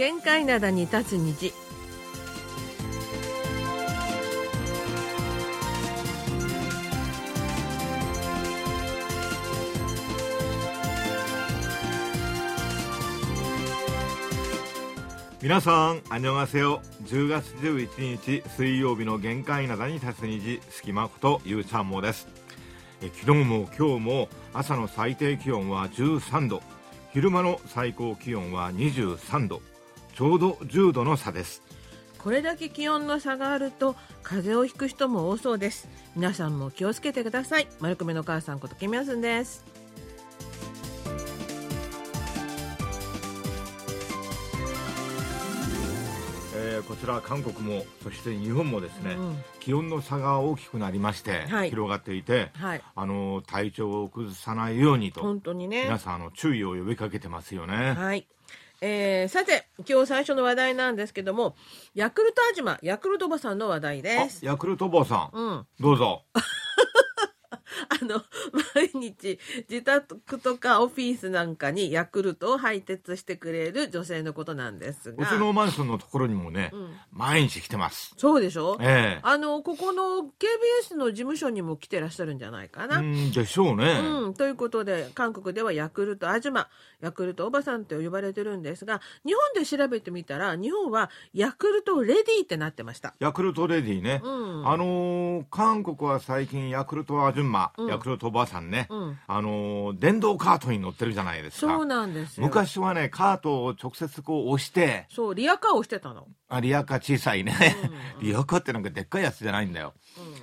限界灘に立つ虹皆さん、あにょがせよ。10月11日水曜日の限界灘に立つ虹、隙間ことゆうちゃんもです。え昨日も今日も朝の最低気温は13度、昼間の最高気温は23度、ちょうど10度の差です。これだけ気温の差があると風邪をひく人も多そうです。皆さんも気をつけてください。丸亀の母さんことキミヤスンです。えーこちら韓国もそして日本もですね、うん。気温の差が大きくなりまして、はい。広がっていて、はい。あの体調を崩さないようにと本当にね。皆さんあの注意を呼びかけてますよね。はい。えー、さて今日最初の話題なんですけどもヤクルトアジマヤクルトおばさんの話題です。あヤクルト坊さん、うん。どうぞ。あの毎日自宅とかオフィスなんかにヤクルトを配達してくれる女性のことなんですうがちのマンションのところにもね、ん毎日来てます。そうでしょ？ええあのここの KBS の事務所にも来てらっしゃるんじゃないかな。うんでしょうね。うん、ということで韓国ではヤクルトアジマヤクルトおばさんと呼ばれてるんですが日本で調べてみたら日本はヤクルトレディってなってました。ヤクルトレディね、うんあのー韓国は最近ヤクルトアジュンマ、ヤクルトおばさんね、うん。あのー電動カートに乗ってるじゃないですか。そうなんですよ。昔はねカートを直接こう押して。そうリアカーをしてたの。あリアカー小さいね、リアカーってなんかでっかいやつじゃないんだよ、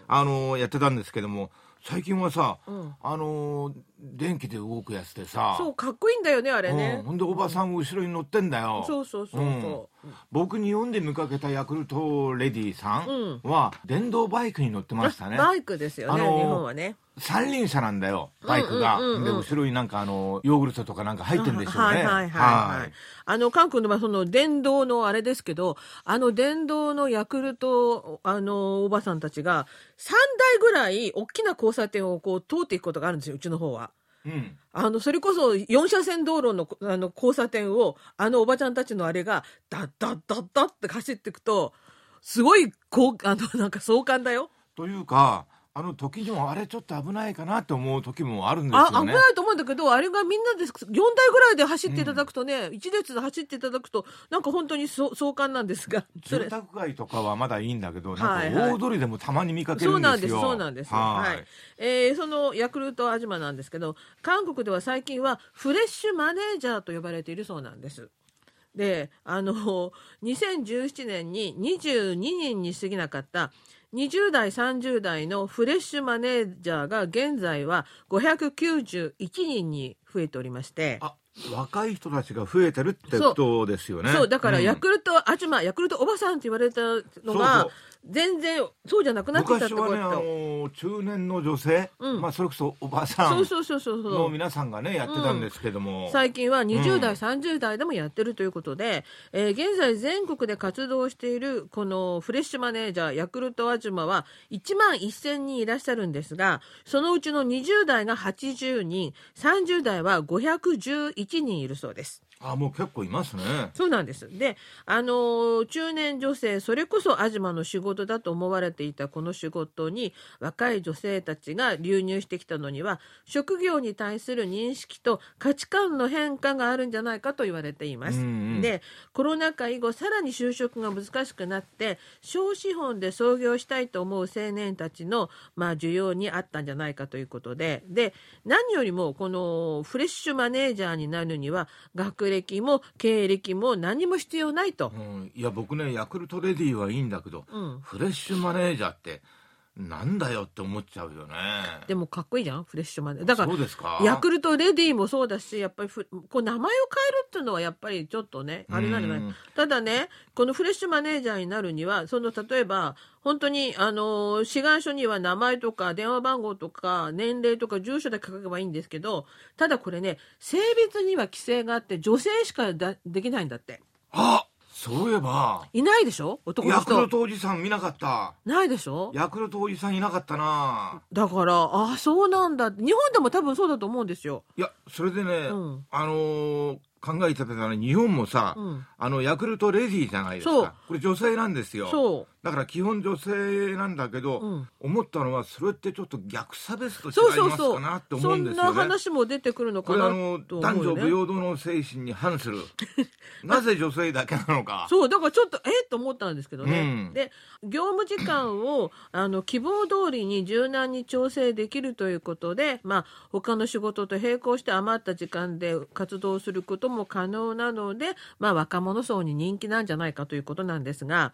あのーやってたんですけども最近はさ、ん。あのー電気で動くやつでさ。そうかっこいいんだよねあれうん。ね。ほんでおばさん後ろに乗ってんだよ。そうそうそうそう。僕日本で見かけたヤクルトレディさんは電動バイクに乗ってましたね。バイクですよね、あのー日本はね。三輪車なんだよバイクが、うんうんうん。うんで後ろになんかあのヨーグルトとかなんか入ってるんでしょうね。はいはいはいはい、はい。あの韓国の場合その電動のあれですけどあの電動のヤクルトあのおばさんたちが3台ぐらい大きな交差点をこう通っていくことがあるんですようちの方は。うんあのそれこそ4車線道路のあの交差点をあのおばちゃんたちのあれがダッダッダッダッって走っていくとすごいこうあのなんか壮観だよ。というかあの時にもあれちょっと危ないかなと思う時もあるんですあよね。危ないと思うんだけどあれがみんなで4台ぐらいで走っていただくとね、一列で走っていただくとなんか本当にそ壮観なんですがそれ。住宅街とかはまだいいんだけどはいなんか大通りでもたまに見かけそうなんでするんですよそうなんです。ははい。い、えーそのヤクルトアジマなんですけど韓国では最近はフレッシュマネージャーと呼ばれているそうなんです。であの2017年に22人に過ぎなかった20代30代のフレッシュマネージャーが現在は591人に増えておりまして。あ若い人たちが増えてるってことですよね。そうだからん。ヤクルトアジマ、ヤクルトおばさんって言われたのがう全然そうじゃなくなってきたってこと。昔はね、あの中年の女性、うん。まあ、それこそおばさんそうそうそうそう皆さんがねやってたんですけども、最近は20代、うん。30代でもやってるということで、えー現在全国で活動しているこのフレッシュマネージャーヤクルトアジマは1万1000人いらっしゃるんですがそのうちの20代が80人30代は511人いるそうです。あもう結構いますねそうなんです。で、あのー中年女性、それこそアジマの仕事だと思われていたこの仕事に、若い女性たちが流入してきたのには、職業に対する認識と価値観の変化があるんじゃないかと言われています。うんうんで、コロナ禍以後、さらに就職が難しくなって、小資本で創業したいと思う青年たちの、まあ、需要にあったんじゃないかということで、で、何よりも、このフレッシュマネージャーになるには、学歴も経歴も何も必要ないとう。ん、いや僕ねヤクルトレディはいいんだけど、うんフレッシュマネージャーってなんだよって思っちゃうよね。でもかっこいいじゃん、フレッシュマネー。だからヤクルトレディもそうだし、やっぱりふこう名前を変えるっていうのはやっぱりちょっとね、あれなんじゃない？うんただね、このフレッシュマネージャーになるには、その例えば、本当に、あの、志願書には名前とか電話番号とか年齢とか住所で書けばいいんですけど、ただこれね、性別には規制があって、女性しかだできないんだって。あそういえばいないでしょ？男のヤクル人。トおじさん見なかったないでしょ？ヤクルトおじさんいなかったなだから、ああ、そうなんだ。日本でも多分そうだと思うんですよ。いやそれでね、うんあのー考えてたら日本もさ、うん。あのヤクルトレディーじゃないですか。これ女性なんですよ。だから基本女性なんだけど、うん。思ったのはそれってちょっと逆差別と違いますかなって思そうんですよね。んな話も出てくるのこれあかなのと思男女平等の精神に反する なぜ女性だけなのか。そうだからちょっとえっと思ったんですけどね、うん。で業務時間をあの希望通りに柔軟に調整できるということで、まあ、他の仕事と並行して余った時間で活動することも可能なので、まあ、若者層に人気なんじゃないかということなんですが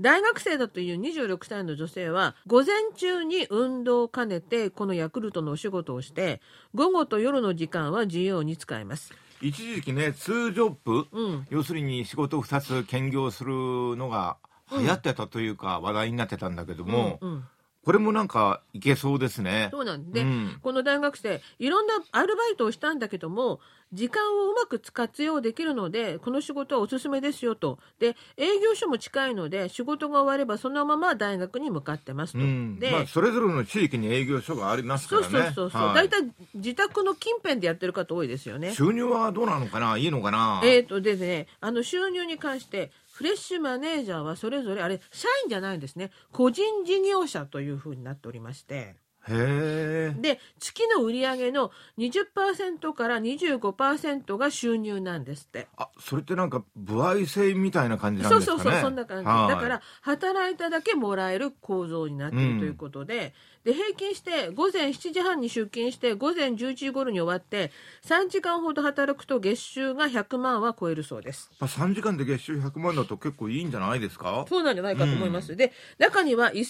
大学生だという26歳の女性は午前中に運動を兼ねてこのヤクルトのお仕事をして午後と夜の時間は自由に使えます。一時期ねツージョップ、うん要するに仕事を2つ兼業するのが流行ってたというか、話題になってたんだけども、うんうんこれもなんかいけそうですね。そうなんで、うん。この大学生いろんなアルバイトをしたんだけども時間をうまく活用できるのでこの仕事はおすすめですよと。で営業所も近いので仕事が終わればそのまま大学に向かってますと。うん。で、まあ、それぞれの地域に営業所がありますかそうらねそうそうそう、はい。大体自宅の近辺でやってる方多いですよね。収入はどうなのかな？いいのかな、えー、とでねあの収入に関してフレッシュマネージャーはそれぞれあれ社員じゃないんですね個人事業者というふうになっておりまして。へえで月の売上の20%から25%が収入なんですって。あそれってなんか歩合制みたいな感じなんですかね？そうそうそうそんな感じ、はいだから働いただけもらえる構造になっているということで,、で平均して午前7時半に出勤して午前11時頃に終わって3時間ほど働くと月収が100万は超えるそうです。まあ、3時間で月収100万だと結構いいんじゃないですか？そうなんじゃないかと思います。で中には1000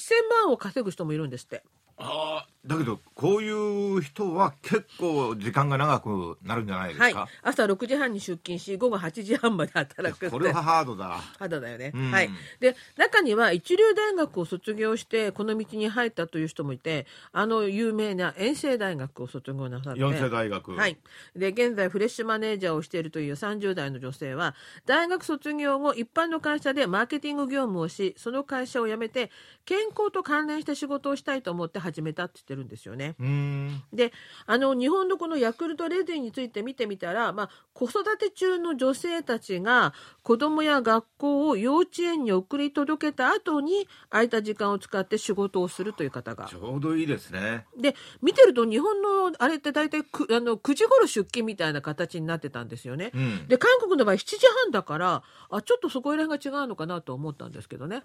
万を稼ぐ人もいるんですって。あーだけどこういう人は結構時間が長くなるんじゃないですか、はい、朝6時半に出勤し午後8時半まで働くこれはハードだ。肌だよね、うん。はい。で中には一流大学を卒業してこの道に入ったという人もいてあの有名な遠征大学を卒業なさって。四世大学。はい、で現在フレッシュマネージャーをしているという30代の女性は大学卒業後一般の会社でマーケティング業務をしその会社を辞めて健康と関連した仕事をしたいと思って始めたって言ってるんですよね。であの日本のこのヤクルトレディについて見てみたら、まあ、子育て中の女性たちが子供や学校を幼稚園に送り届けた後に空いた時間を使って仕事をするという方がち。ょうどいいですねで見てると日本のあれって大体くあの9時頃出勤みたいな形になってたんですよね。うんで韓国の場合7時半だからあちょっとそこら辺が違うのかなと思ったんですけどね。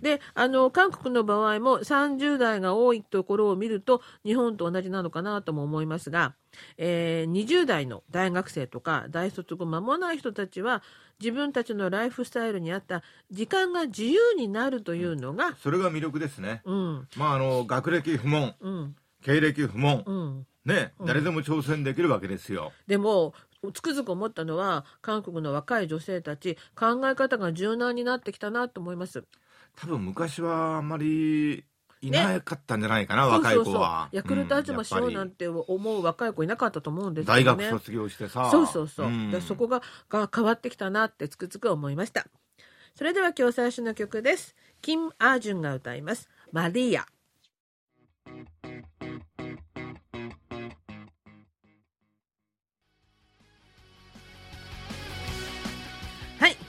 であの韓国の場合も30代が多いところを見ると日本と同じなのかなとも思いますが、えー20代の大学生とか大卒後間もない人たちは自分たちのライフスタイルに合った時間が自由になるというのが、それが魅力ですね。うん。まああの学歴不問うん。経歴不問うん、ね、誰でも挑戦できるわけですよ。でもつくづく思ったのは韓国の若い女性たち考え方が柔軟になってきたなと思います。多分昔はあんまりいなかったんじゃないかな、若い子はヤクルト東しようなんて、て思う若い子いなかったと思うんですけ大どね。学卒業してさそうそうそう。んでそこがが変わってきたなってつくづく思いました。それでは今日最初の曲です。キム・アージュンが歌います。マリア。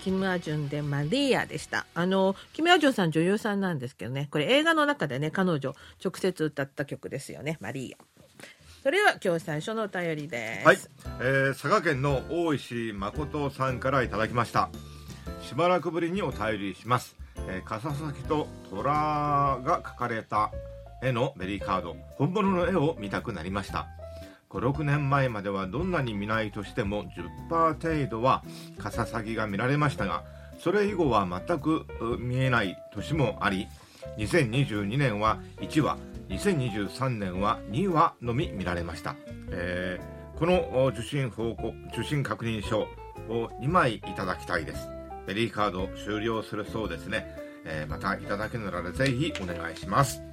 キム・アジュンでマリアでした。あの、キム・アジュンさん女優さんなんですけどね、これ映画の中でね、彼女直接歌った曲ですよね、マリア。それでは今日最初のお便りです。はい、えー佐賀県の大石誠さんからいただきました。しばらくぶりにお便りします、えー笠崎と虎が描かれた絵のベリーカード。本物の絵を見たくなりました。56年前まではどんなに見ないとしても10%程度は笠崎が見られましたがそれ以後は全く見えない年もあり2022年は1話2023年は2話のみ見られました、えーこの受信報告受信確認書を2枚いただきたいです。ベリーカード終了するそうですね、えーまたいただけるならぜひお願いします。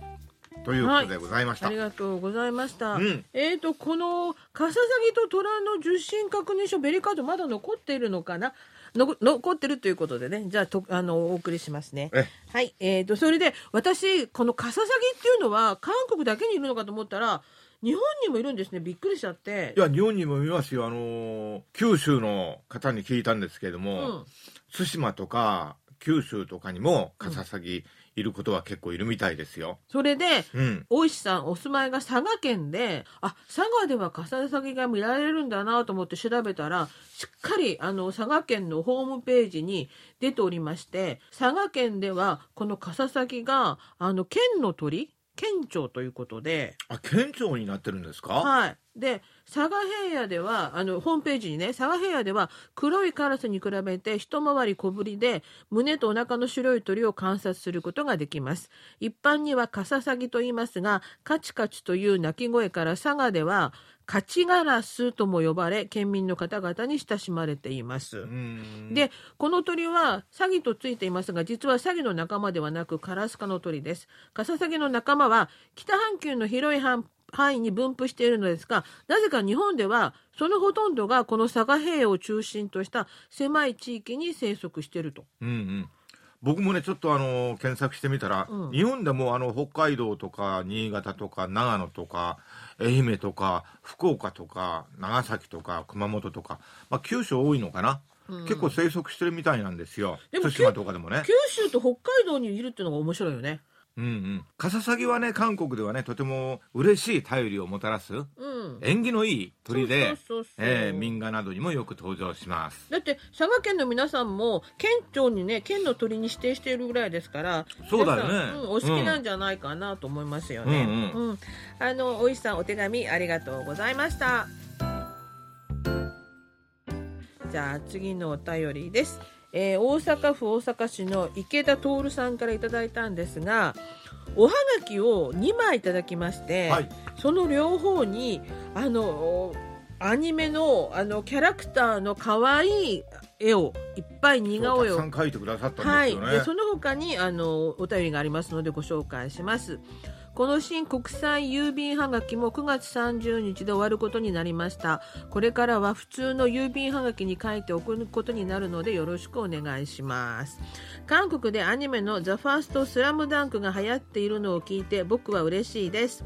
ということでございました、ありがとうございました。うん。えっ、と、この、カササギと虎の受信確認書、ベリーカードまだ残っているのかな？の残ってるということでね、じゃあとあのお送りしますね。えはい、えー、とそれで私このカササギっていうのは韓国だけにいるのかと思ったら日本にもいるんですね。びっくりしちゃって。い。や日本にもいますよ。あのー九州の方に聞いたんですけれどうも、ん、対馬とか九州とかにもカササギいることは結構いるみたいですよ。それでうん。大石さんお住まいが佐賀県であ佐賀ではカササギが見られるんだなと思って調べたらしっかりあの佐賀県のホームページに出ておりまして佐賀県ではこのカササギがあの県の鳥？県庁ということであ県庁になってるんですか？はい。で、佐賀平野では、あの、ホームページにね、佐賀平野では、黒いカラスに比べて一回り小ぶりで、胸とお腹の白い鳥を観察することができます。一般にはカササギと言いますが、カチカチという鳴き声から佐賀では、カチガラスとも呼ばれ、県民の方々に親しまれています。うん。で、この鳥はサギとついていますが、実はサギの仲間ではなくカラス科の鳥です。カササギの仲間は北半球の広い範範囲に分布しているのですが、なぜか日本ではそのほとんどがこの佐賀平野を中心とした狭い地域に生息していると。うんうん。僕もねちょっとあの検索してみたら、うん日本でもあの北海道とか新潟とか長野とか愛媛とか福岡とか長崎とか熊本とか、まあ、九州多いのかな、うん結構生息してるみたいなんですよでも対馬とかでもね九州と北海道にいるっていうのが面白いよね。うんうん。カササギはね韓国ではねとても嬉しい便りをもたらすうん。縁起のいい鳥で民画などにもよく登場します。だって佐賀県の皆さんも県庁にね県の鳥に指定しているぐらいですからそうだよね。うん、お好きなんじゃないかなと思いますよね、うんうん。あのおいしさんお手紙ありがとうございましたじゃあ次のお便りです、えー大阪府大阪市の池田徹さんからいただいたんですがおはがきを2枚いただきまして、はい。その両方にあのアニメのあのキャラクターの可愛い絵をいっぱい似顔絵をたくさん書いてくださったんはい、ですよね、でその他にあのお便りがありますのでご紹介します。この新国際郵便はがきも9月30日で終わることになりました。これからは普通の郵便はがきに書いて送ることになるのでよろしくお願いします。韓国でアニメのザ・ファースト・スラムダンクが流行っているのを聞いて僕は嬉しいです。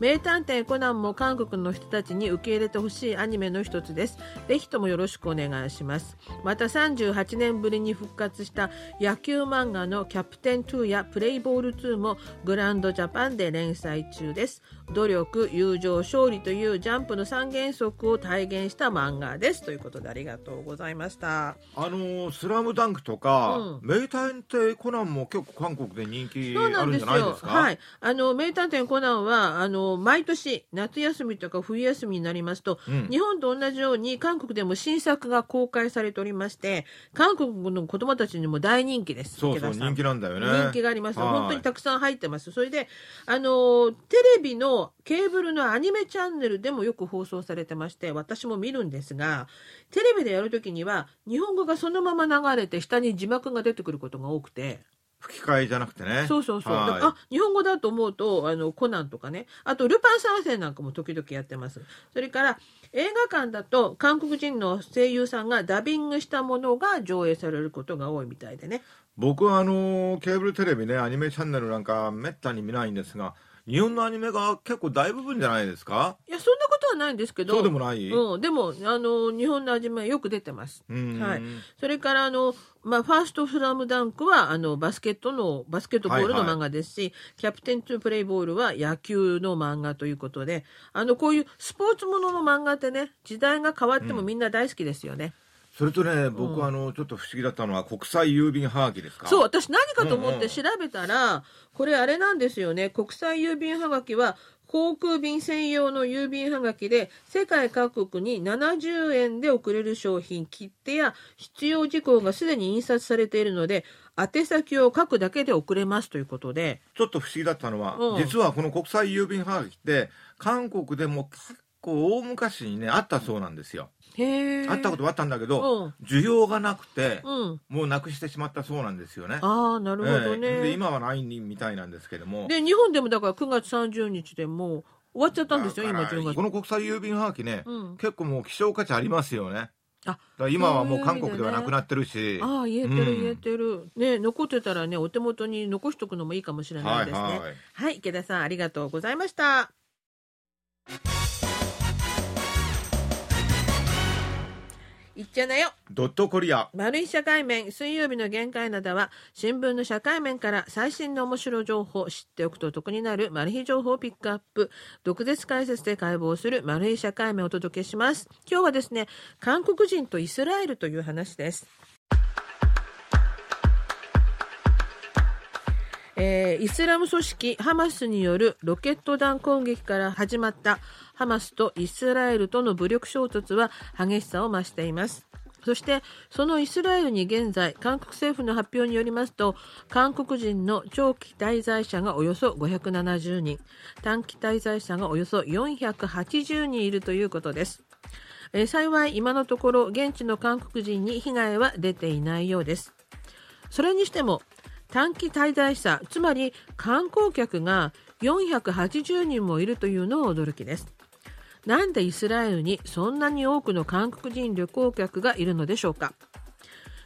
名探偵コナンも韓国の人たちに受け入れてほしいアニメの一つです。ぜひともよろしくお願いします。また38年ぶりに復活した野球漫画のキャプテン2やプレイボール2もグランドジャパンで連載中です。努力、友情、勝利というジャンプの三原則を体現した漫画です。ということでありがとうございました。あのースラムダンクとか、うん名探偵コナンも結構韓国で人気あるん。じゃないですか？はい。あの、名探偵コナンは、あの、毎年、夏休みとか冬休みになりますと、うん日本と同じように韓国でも新作が公開されておりまして、韓国の子供たちにも大人気です。そうそう人気なんだよね人気があります。はい本当にたくさん入ってます。それで、あの、テレビのケーブルのアニメチャンネルでもよく放送されてまして、私も見るんですが、テレビでやるときには、日本語がそのまま流れて、下に字幕が出てくることが多くて、吹き替えじゃなくてねそうそうそう。はいあ、日本語だと思うと、あの、コナンとかね。あと、ルパン三世なんかも時々やってます。それから、映画館だと、韓国人の声優さんがダビングしたものが上映されることが多いみたいでね。僕はあのーケーブルテレビねアニメチャンネルなんかめったに見ないんですが日本のアニメが結構大部分じゃないですか？いや、そんなことはないんですけど。そうでもない？うん、でも、あの、日本のアニメはよく出てます。うんはい。それから、あの、まあ、ファーストスラムダンクは、あの、バスケットの、バスケットボールのはいはい漫画ですし、キャプテントゥプレイボールは野球の漫画ということで、あの、こういうスポーツものの漫画ってね、時代が変わってもみんな大好きですよね。それとね僕はあのちょっと不思議だったのは国際郵便はがきですか？そう、私何かと思っうんうん。て調べたら、これあれなんですよね。国際郵便はがきは、航空便専用の郵便はがきで、世界各国に70円で送れる商品、切手や必要事項がすでに印刷されているので、宛先を書くだけで送れますということで、ちょっと不思議だったのは、うん。実はこの国際郵便はがきって韓国でも結構大昔にねあったそうなんですよ。あったことはあったんだけど、うん。需要がなくて、うん。もうなくしてしまったそうなんですよね。ああ、なるほどね。ええ。で今はないみたいなんですけども。で、日本でもだから9月30日でもう終わっちゃったんですよ、今だから10月。こ。の国際郵便はがきね、うん。結構もう希少価値ありますよね。だから今はもう韓国ではなくなってるし。ああ言えてるうん。言えてる、ね残ってたらねお手元に残しとくのもいいかもしれないですね。はいはい、はい池田さんありがとうございましたいっちゃなよ。ドットコリア。丸い社会面水曜日の限界などは新聞の社会面から最新の面白情報知っておくと得になるマル秘情報をピックアップ。毒舌解説で解剖する丸い社会面をお届けします。今日はですね韓国人とイスラエルという話ですえーイスラム組織ハマスによるロケット弾攻撃から始まったハマスとイスラエルとの武力衝突は激しさを増しています。そしてそのイスラエルに現在韓国政府の発表によりますと韓国人の長期滞在者がおよそ570人短期滞在者がおよそ480人いるということです。えー幸い今のところ現地の韓国人に被害は出ていないようです。それにしても短期滞在者つまり観光客が480人もいるというのは驚きです。なんでイスラエルにそんなに多くの韓国人旅行客がいるのでしょうか。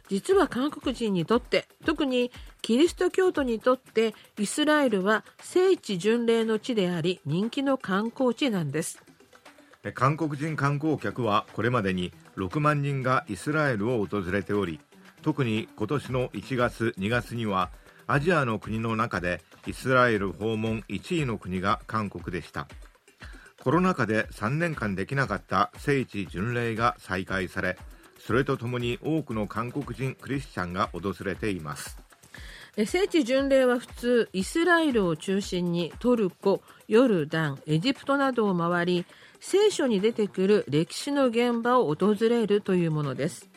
実は韓国人にとって特にキリスト教徒にとってイスラエルは聖地巡礼の地であり人気の観光地なんです。韓国人観光客はこれまでに6万人がイスラエルを訪れており特に今年の1月2月にはアジアの国の中でイスラエル訪問1位の国が韓国でした。コロナ禍で3年間できなかった聖地巡礼が再開されそれとともに多くの韓国人クリスチャンが訪れています。聖地巡礼は普通イスラエルを中心にトルコヨルダンエジプトなどを回り聖書に出てくる歴史の現場を訪れるというものです。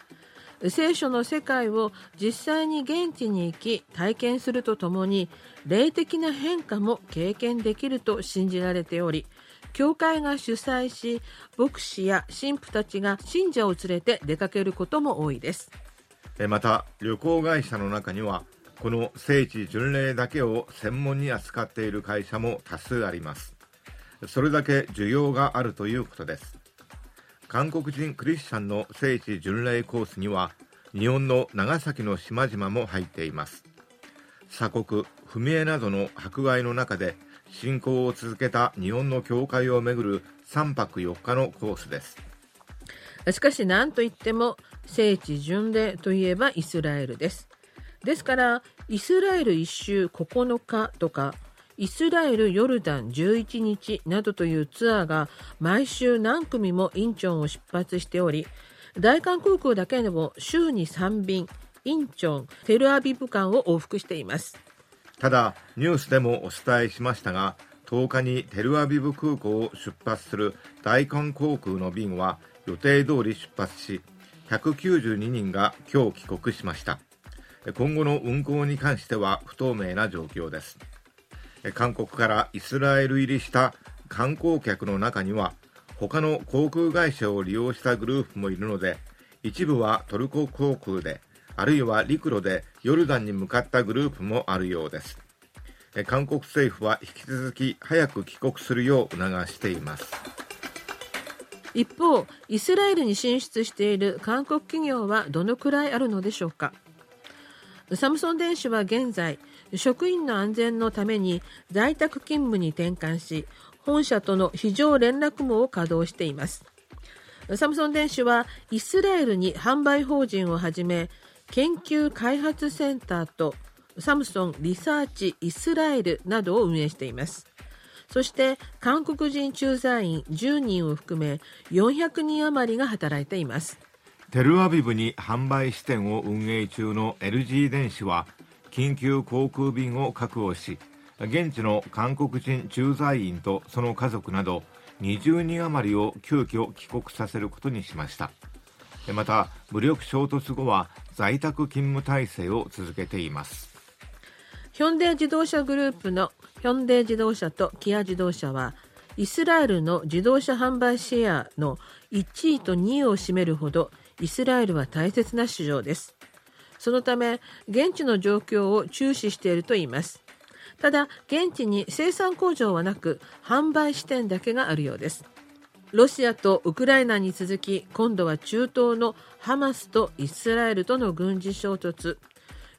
聖書の世界を実際に現地に行き体験するとともに霊的な変化も経験できると信じられており教会が主催し牧師や神父たちが信者を連れて出かけることも多いです。また旅行会社の中にはこの聖地巡礼だけを専門に扱っている会社も多数あります。それだけ需要があるということです。韓国人クリスチャンの聖地巡礼コースには日本の長崎の島々も入っています鎖国踏絵などの迫害の中で信仰を続けた日本の教会をめぐる3泊4日のコースですしかし何といっても聖地巡礼といえばイスラエルです。ですからイスラエル一周9日とかイスラエルヨルダン11日などというツアーが毎週何組もインチョンを出発しており大韓空港だけでも週に3便インチョンテルアビブ間を往復しています。ただニュースでもお伝えしましたが10日にテルアビブ空港を出発する大韓航空の便は予定通り出発し192人が今日帰国しました今後の運航に関しては不透明な状況です韓国からイスラエル入りした観光客の中には他の航空会社を利用したグループもいるので一部はトルコ航空であるいは陸路でヨルダンに向かったグループもあるようです。え韓国政府は引き続き早く帰国するよう促しています。一方イスラエルに進出している韓国企業はどのくらいあるのでしょうか。サムソン電子は現在職員の安全のために在宅勤務に転換し本社との非常連絡網を稼働しています。サムソン電子はイスラエルに販売法人をはじめ研究開発センターとサムソンリサーチイスラエルなどを運営しています。そして韓国人駐在員10人を含め400人余りが働いています。テルアビブに販売支店を運営中の LG 電子は緊急航空便を確保し現地の韓国人駐在員とその家族など20人余りを急遽帰国させることにしました。また武力衝突後は在宅勤務体制を続けています。ヒョンデー自動車グループのヒョンデー自動車とキア自動車はイスラエルの自動車販売シェアの1位と2位を占めるほどイスラエルは大切な市場です。そのため現地の状況を注視しているといいます。ただ現地に生産工場はなく販売支店だけがあるようです。ロシアとウクライナに続き今度は中東のハマスとイスラエルとの軍事衝突。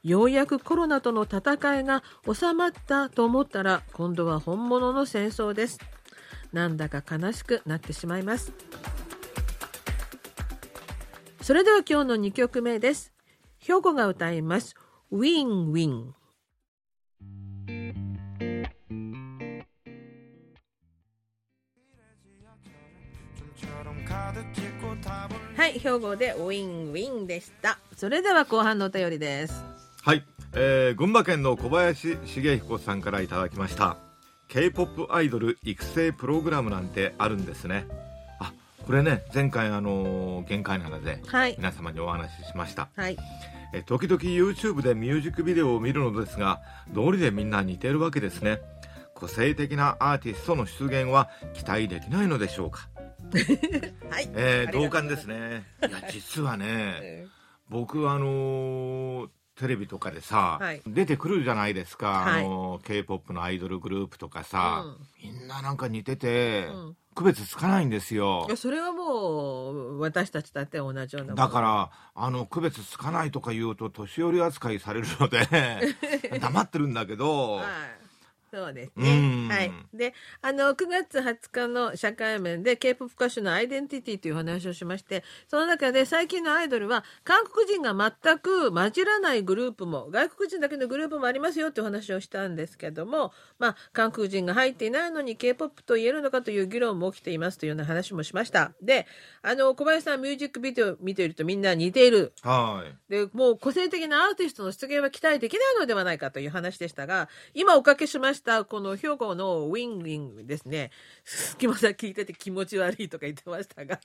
ようやくコロナとの戦いが収まったと思ったら今度は本物の戦争です。なんだか悲しくなってしまいます。それでは今日の2曲目です。兵庫が歌います。ウィンウィンはい兵庫でウィンウィンでした。それでは後半のお便りです。はい、えー、群馬県の小林茂彦さんからいただきました。K-POP アイドル育成プログラムなんてあるんですね。あこれね前回あのー限界なのではい。皆様にお話ししました、はいえ時々 YouTube でミュージックビデオを見るのですが道理でみんな似てるわけですね。個性的なアーティストの出現は期待できないのでしょうか。はい、えー同感ですね。いや実はね 僕あのーテレビとかでさ、はい。出てくるじゃないですか、はい。あのー K-POP のアイドルグループとかさ、みんななんか似てて、うん。区別つかないんですよ。いやそれはもう私たちだって同じようなだからあの区別つかないとか言うと年寄り扱いされるので 黙ってるんだけど、はいそうですうね。んはい。で、あの、9月20日の社会面で K-POP 歌手のアイデンティティという話をしまして、その中で最近のアイドルは、韓国人が全く混じらないグループも、外国人だけのグループもありますよという話をしたんですけども、まあ、韓国人が入っていないのに K-POP と言えるのかという議論も起きていますというような話もしました。で、あの、小林さんミュージックビデオ見ているとみんな似ている。はいでもう個性的なアーティストの出現は期待できないのではないかという話でしたが今おかけしましたこの兵庫のウィンウィンですね。隙間さん聞いてて気持ち悪いとか言ってましたが。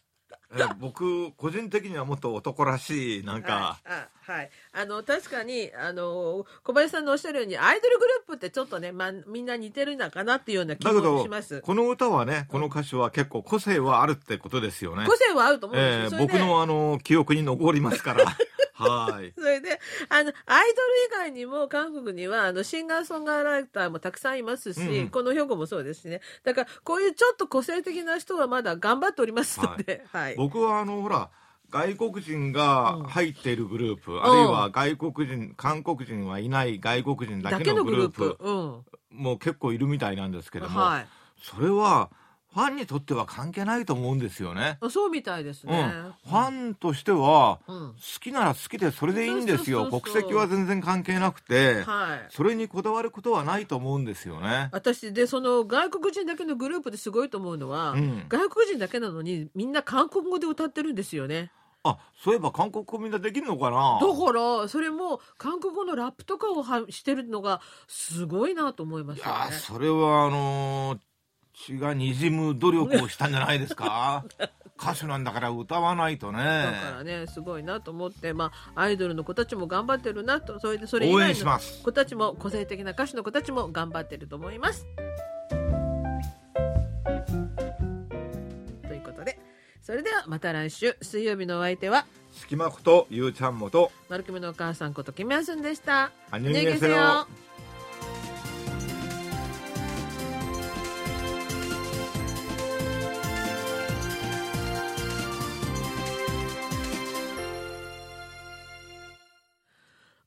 え僕個人的にはもっと男らしいなんか、ああはい。あの確かにあの小林さんのおっしゃるようにアイドルグループってちょっとね、まあ、みんな似てるのかなっていうような気もします。この歌はねこの歌手は結構個性はあるってことですよね。個性はあると思うんですよ、えー僕のあの記憶に残りますから はい それで、あの、アイドル以外にも韓国には、あの、シンガーソングライターもたくさんいますし、うんこの兵庫もそうですしね。だから、こういうちょっと個性的な人はまだ頑張っておりますので、はい。僕はあのほら外国人が入っているグループ、んあるいは外国人韓国人はいない外国人だだけけのグルーのグループプ。うん。も結構いるみたいなんですけども、はい。それはファンにとっては関係ないと思うんですよね。あそうみたいですうんね。、ファンとしてはうん。好きなら好きでそれでいいんですよ国籍は全然関係なくて、はい。それにこだわることはないと思うんですよね。私でその外国人だけのグループですごいと思うのは、うん外国人だけなのにみんな韓国語で歌ってるんですよねあそういえば韓国語みんなできるのかな？だからそれも韓国語のラップとかをはしてるのがすごいなと思いますいよねやそれはあのー血がにじむ努力をしたんじゃないですか歌手なんだから歌わないとだねからねすごいなと思って、まあ、アイドルの子たちも頑張ってるなとそれでそれ以応援外のします子たちも個性的な歌手の子たちも頑張ってると思います。ということでそれではまた来週水曜日のお相手は隙間ことゆうちゃんもと丸組のお母さんことキムヤスンでした。 안녕히계세요